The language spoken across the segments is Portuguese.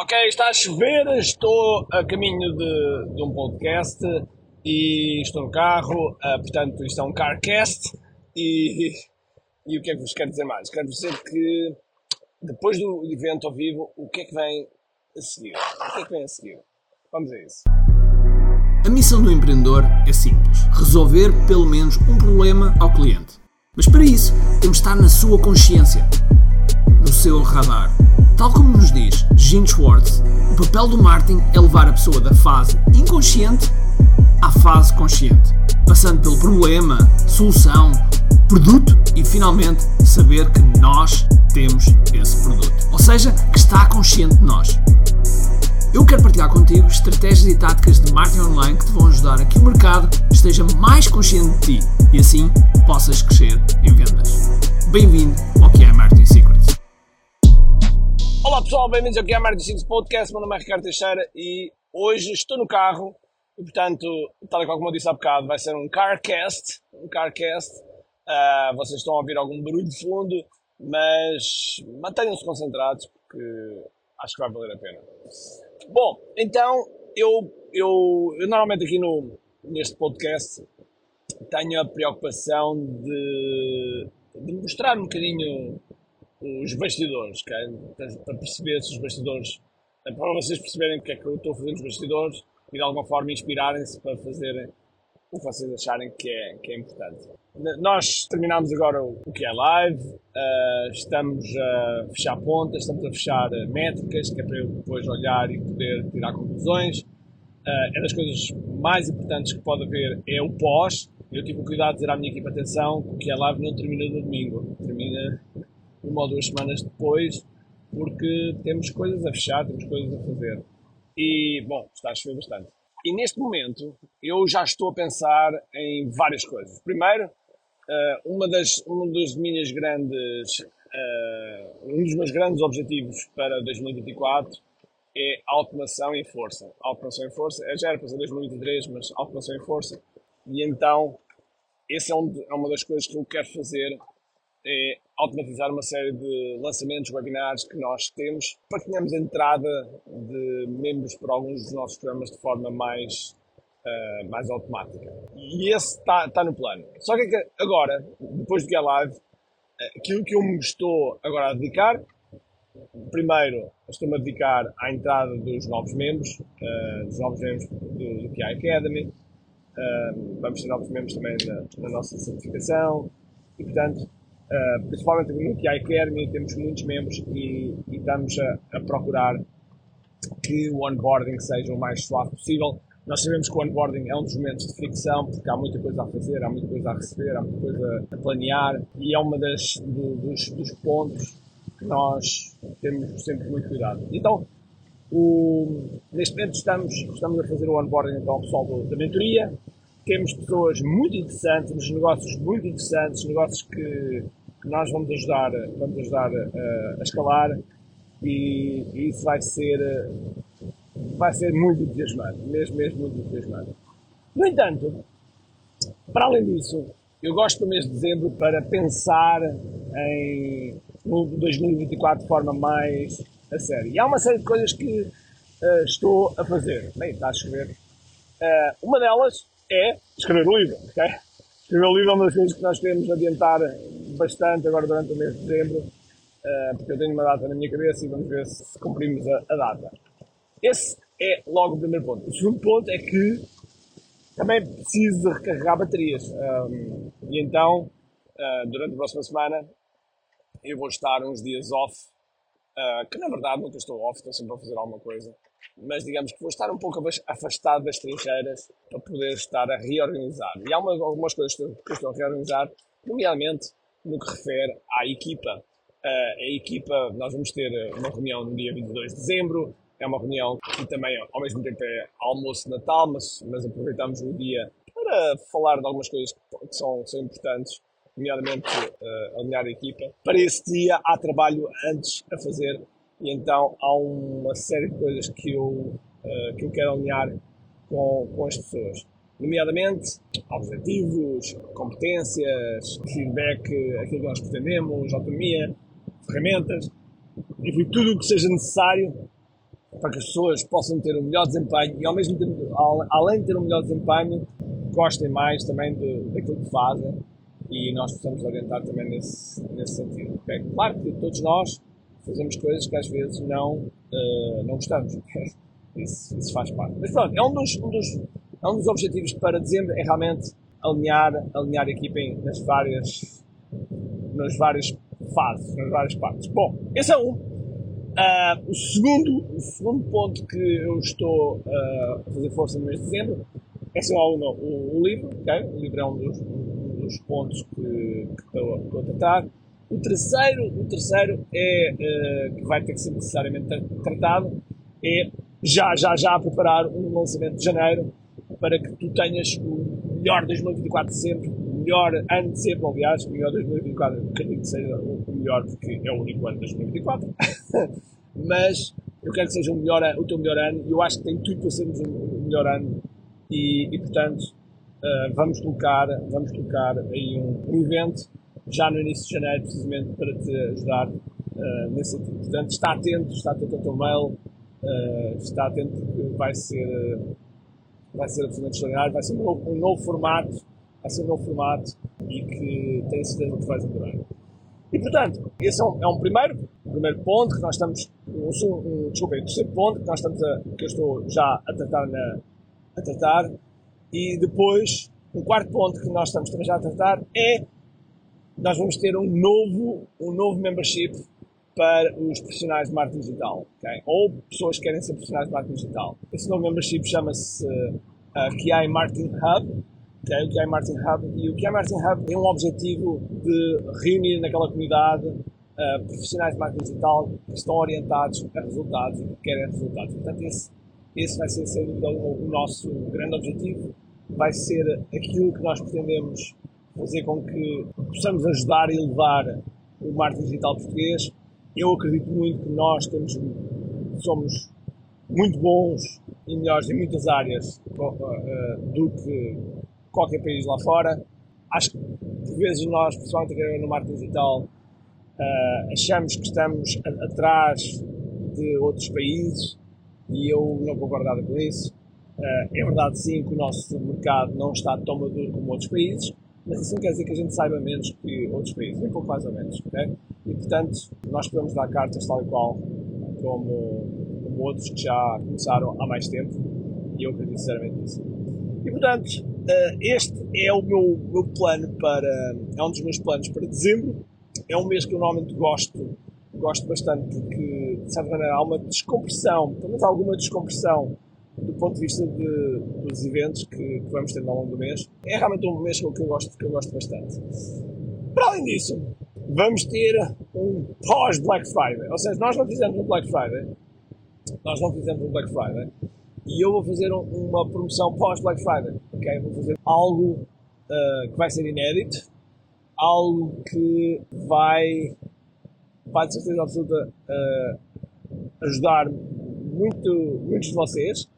Ok, está a chover, estou a caminho de, de um podcast e estou no carro, uh, portanto isto é um carcast e, e o que é que vos quero dizer mais? Quero dizer que depois do evento ao vivo, o que é que vem a seguir? O que é que vem a seguir? Vamos a isso. A missão do empreendedor é simples: resolver pelo menos um problema ao cliente. Mas para isso, temos de estar na sua consciência, no seu radar. Tal como nos diz Gene Schwartz, o papel do marketing é levar a pessoa da fase inconsciente à fase consciente, passando pelo problema, solução, produto e finalmente saber que nós temos esse produto. Ou seja, que está consciente de nós. Eu quero partilhar contigo estratégias e táticas de marketing online que te vão ajudar a que o mercado esteja mais consciente de ti e assim possas crescer em vendas. Bem-vindo ao que é Marketing Secrets. Olá pessoal, bem-vindos ao é Marketing Secrets Podcast. Meu nome é Ricardo Teixeira e hoje estou no carro e, portanto, tal e qual como eu disse há bocado, vai ser um carcast. Um carcast. Uh, vocês estão a ouvir algum barulho de fundo, mas mantenham-se concentrados porque acho que vai valer a pena. Bom, então eu, eu, eu normalmente aqui no, neste podcast tenho a preocupação de, de mostrar um bocadinho os bastidores, para perceber se os bastidores, para vocês perceberem porque é que eu estou a fazer os bastidores e de alguma forma inspirarem-se para fazerem o que vocês acharem que é, que é importante. Nós terminamos agora o que é live, uh, estamos a fechar pontas, estamos a fechar métricas, que é para eu depois olhar e poder tirar conclusões. Uh, é das coisas mais importantes que pode haver é o pós. Eu tive o cuidado de dizer à minha equipa, atenção, que o que é live não termina no domingo, termina uma ou duas semanas depois, porque temos coisas a fechar, temos coisas a fazer. E, bom, está a chover bastante. E neste momento eu já estou a pensar em várias coisas. Primeiro, uh, uma, das, uma das minhas grandes, uh, um dos meus grandes objetivos para 2024 é automação em força. Automação em força, já era para ser 2023, mas automação em força. E então, essa é, um, é uma das coisas que eu quero fazer é automatizar uma série de lançamentos, webinars que nós temos para que tenhamos entrada de membros para alguns dos nossos programas de forma mais, uh, mais automática. E esse está tá no plano. Só que agora, depois do que é live, aquilo que eu me estou agora a dedicar, primeiro estou-me a dedicar à entrada dos novos membros, uh, dos novos membros do, do PI Academy, uh, vamos ter novos membros também na, na nossa certificação, e portanto Uh, principalmente no QI Academy, temos muitos membros e, e estamos a, a, procurar que o onboarding seja o mais suave possível. Nós sabemos que o onboarding é um dos momentos de fricção, porque há muita coisa a fazer, há muita coisa a receber, há muita coisa a planear, e é uma das do, dos, dos, pontos que nós temos sempre muito cuidado. Então, o, neste momento estamos, estamos a fazer o onboarding então, ao pessoal do, da mentoria, temos pessoas muito interessantes, negócios muito interessantes, negócios que nós vamos ajudar, vamos ajudar a, a escalar e, isso vai ser, vai ser muito entusiasmante, mesmo, mesmo muito entusiasmante. No entanto, para além disso, eu gosto do mês de dezembro para pensar em no 2024 de forma mais a sério. E há uma série de coisas que uh, estou a fazer. Bem, está a chover. Uh, uma delas é escrever um livro, ok? Escrever um livro é uma das coisas que nós queremos adiantar bastante agora durante o mês de dezembro, uh, porque eu tenho uma data na minha cabeça e vamos ver se cumprimos a, a data. Esse é logo o primeiro ponto. O segundo ponto é que também preciso de recarregar baterias. Um, e então, uh, durante a próxima semana, eu vou estar uns dias off, uh, que na verdade nunca estou off, estou sempre a fazer alguma coisa mas digamos que vou estar um pouco afastado das trincheiras para poder estar a reorganizar. E há uma, algumas coisas que eu estou a reorganizar, nomeadamente no que refere à equipa. Uh, a equipa, nós vamos ter uma reunião no dia 22 de dezembro, é uma reunião que também ao mesmo tempo é almoço de Natal, mas, mas aproveitamos o dia para falar de algumas coisas que são, que são importantes, nomeadamente uh, alinhar a equipa. Para esse dia há trabalho antes a fazer e então há uma série de coisas que eu, uh, que eu quero alinhar com, com as pessoas. Nomeadamente, objetivos, competências, feedback, aquilo que nós pretendemos, autonomia, ferramentas, enfim, tudo o que seja necessário para que as pessoas possam ter um melhor desempenho e ao mesmo tempo, além de ter um melhor desempenho, gostem mais também de, daquilo que fazem e nós possamos orientar também nesse, nesse sentido. Okay? Claro que todos nós fazemos coisas que às vezes não, uh, não gostamos. isso, isso, faz parte. Mas pronto, é um dos, um dos, é um dos objetivos para dezembro é realmente alinhar, alinhar a equipa nas várias, nas várias fases, nas várias partes. Bom, esse é um. Uh, o, segundo, o segundo ponto que eu estou uh, a fazer força no mês de dezembro é só o, o, o livro. Okay? O livro é um dos, um dos pontos que, que estou, estou a tratar. O terceiro, o terceiro é, uh, que vai ter que ser necessariamente tratado, é já, já, já preparar um lançamento de janeiro para que tu tenhas o melhor 2024 de sempre, o melhor ano de sempre, aliás, o melhor 2024, acredito que seja o melhor porque é o único ano de 2024, mas eu quero que seja o, melhor, o teu melhor ano e eu acho que tem tudo para sermos o melhor ano e, e portanto uh, vamos colocar, vamos colocar aí um, um evento já no início de janeiro, precisamente para te ajudar uh, nesse sentido. Portanto, está atento, está atento ao teu mail, uh, está atento que vai ser, vai ser absolutamente extraordinário, vai ser um novo, um novo, formato, vai ser um novo formato e que tenho certeza que vais adorar. E portanto, esse é um, é um primeiro, primeiro ponto que nós estamos, um, um, desculpa, o terceiro ponto que nós estamos a, que eu estou já a tratar na, a tratar, e depois, um quarto ponto que nós estamos também já a tratar é nós vamos ter um novo, um novo membership para os profissionais de marketing digital, okay? ou pessoas que querem ser profissionais de marketing digital. Esse novo membership chama-se uh, QI Marketing Hub, okay? o QI Marketing Hub, e o QI Marketing Hub tem um objetivo de reunir naquela comunidade uh, profissionais de marketing digital que estão orientados a resultados e que querem resultados. Portanto, esse, esse vai ser, sem dúvida, o nosso grande objetivo, vai ser aquilo que nós pretendemos fazer com que possamos ajudar e levar o marketing digital português. Eu acredito muito que nós temos, somos muito bons e melhores em muitas áreas uh, do que qualquer país lá fora. Acho que, por vezes, nós, pessoalmente, no marketing digital, uh, achamos que estamos atrás de outros países e eu não concordo nada com isso. Uh, é verdade, sim, que o nosso mercado não está tão maduro como outros países, mas isso não quer dizer que a gente saiba menos que outros países, nem pouco mais ou menos. Okay? E, portanto, nós podemos dar cartas tal e qual como, como outros que já começaram há mais tempo, e eu acredito sinceramente nisso. E, portanto, eh, este é o meu, meu plano para. é um dos meus planos para dezembro. É um mês que eu normalmente gosto, gosto bastante porque, de certa maneira, há uma descompressão, pelo menos alguma descompressão do ponto de vista de, dos eventos que, que, vamos ter ao longo do mês. É realmente um mês que eu gosto, que eu gosto bastante. Para além disso, vamos ter um pós-Black Friday. Ou seja, nós não fizemos um Black Friday. Nós não fizemos um Black Friday. E eu vou fazer um, uma promoção pós-Black Friday. Ok? Vou fazer algo uh, que vai ser inédito. Algo que vai, vai de certeza absoluta, uh, ajudar muito, muitos de vocês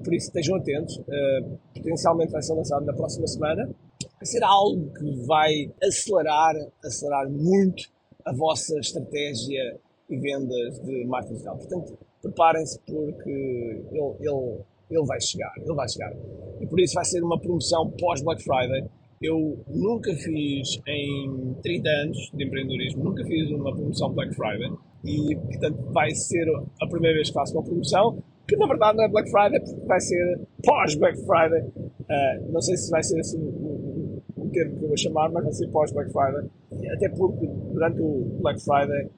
por isso estejam atentos. Uh, potencialmente vai ser lançado na próxima semana. Vai ser algo que vai acelerar, acelerar muito a vossa estratégia e vendas de marketing digital. Portanto, preparem-se porque ele, ele, ele vai chegar, ele vai chegar. E por isso vai ser uma promoção pós-Black Friday. Eu nunca fiz em 30 anos de empreendedorismo, nunca fiz uma promoção Black Friday e portanto vai ser a primeira vez que faço uma promoção que na verdade não é Black Friday, porque vai ser pós-Black Friday. Uh, não sei se vai ser assim o, termo que eu vou chamar, mas vai ser pós-Black Friday. Até porque durante o Black Friday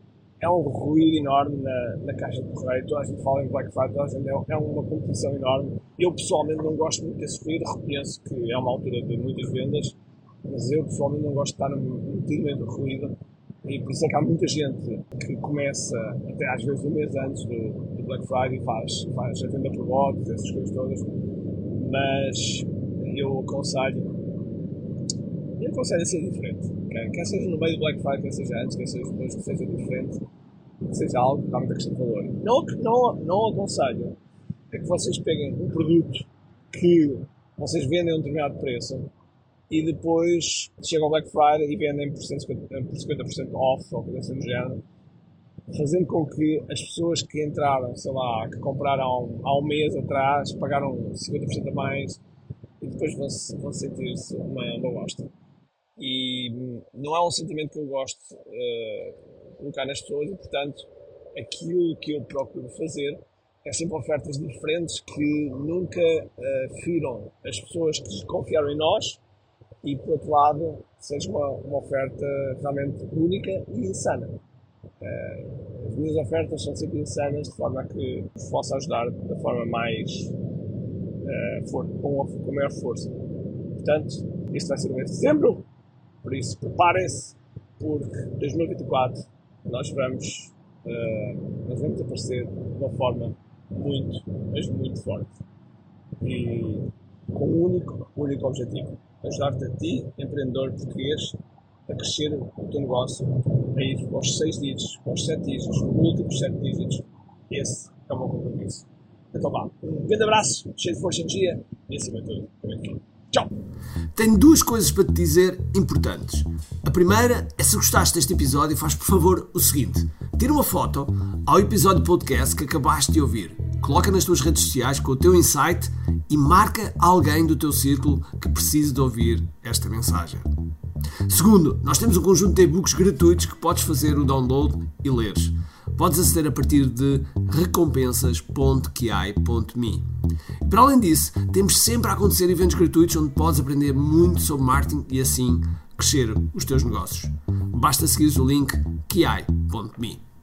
é um ruído enorme na, na caixa de correio. Toda a gente fala em Black Friday, toda a gente é, é uma competição enorme. Eu pessoalmente não gosto muito desse ruído, reconheço que é uma altura de muitas vendas, mas eu pessoalmente não gosto de estar metido do ruído. E por isso é que há muita gente que começa, até às vezes um mês antes do, do Black Friday, faz, faz a venda por lotes, essas coisas todas. Mas eu aconselho, eu aconselho a ser diferente. Okay? Quer seja no meio do Black Friday, quer seja antes, quer seja depois, que seja diferente, que seja algo que realmente acrescenta valor. Não, não, não aconselho é que vocês peguem um produto que vocês vendem a um determinado preço e depois chega o Black Friday e vendem por 50%, por 50 off ou coisa assim do género fazendo com que as pessoas que entraram, sei lá, que compraram há um mês atrás, pagaram 50% a mais e depois vão, vão sentir-se uma, uma bosta. E não é um sentimento que eu gosto de uh, colocar nas pessoas e, portanto, aquilo que eu procuro fazer é sempre ofertas diferentes que nunca uh, firam as pessoas que confiaram em nós e, por outro lado, seja uma, uma oferta realmente única e insana. Uh, as minhas ofertas são sempre insanas de forma a que possa ajudar da forma mais uh, for, com, com maior força. Portanto, este vai ser o mês de dezembro, por isso preparem-se, porque 2024 nós vamos, uh, nós vamos aparecer de uma forma muito, mas muito forte. E com um único, único objetivo: ajudar-te a ti, empreendedor português, a crescer o teu negócio, a ir aos 6 dígitos, aos 7 dígitos, últimos 7 dígitos. Esse é o meu compromisso. Então vá, um grande abraço, cheio de força e energia e acima de tudo, Tchau! Tenho duas coisas para te dizer importantes. A primeira é se gostaste deste episódio, faz por favor o seguinte: tira uma foto ao episódio podcast que acabaste de ouvir, coloca nas tuas redes sociais com o teu insight e marca alguém do teu círculo que precise de ouvir esta mensagem. Segundo, nós temos um conjunto de e-books gratuitos que podes fazer o download e leres. Podes aceder a partir de recompensas.ki.me. Para além disso, temos sempre a acontecer eventos gratuitos onde podes aprender muito sobre marketing e assim crescer os teus negócios. Basta seguir o link ki.me.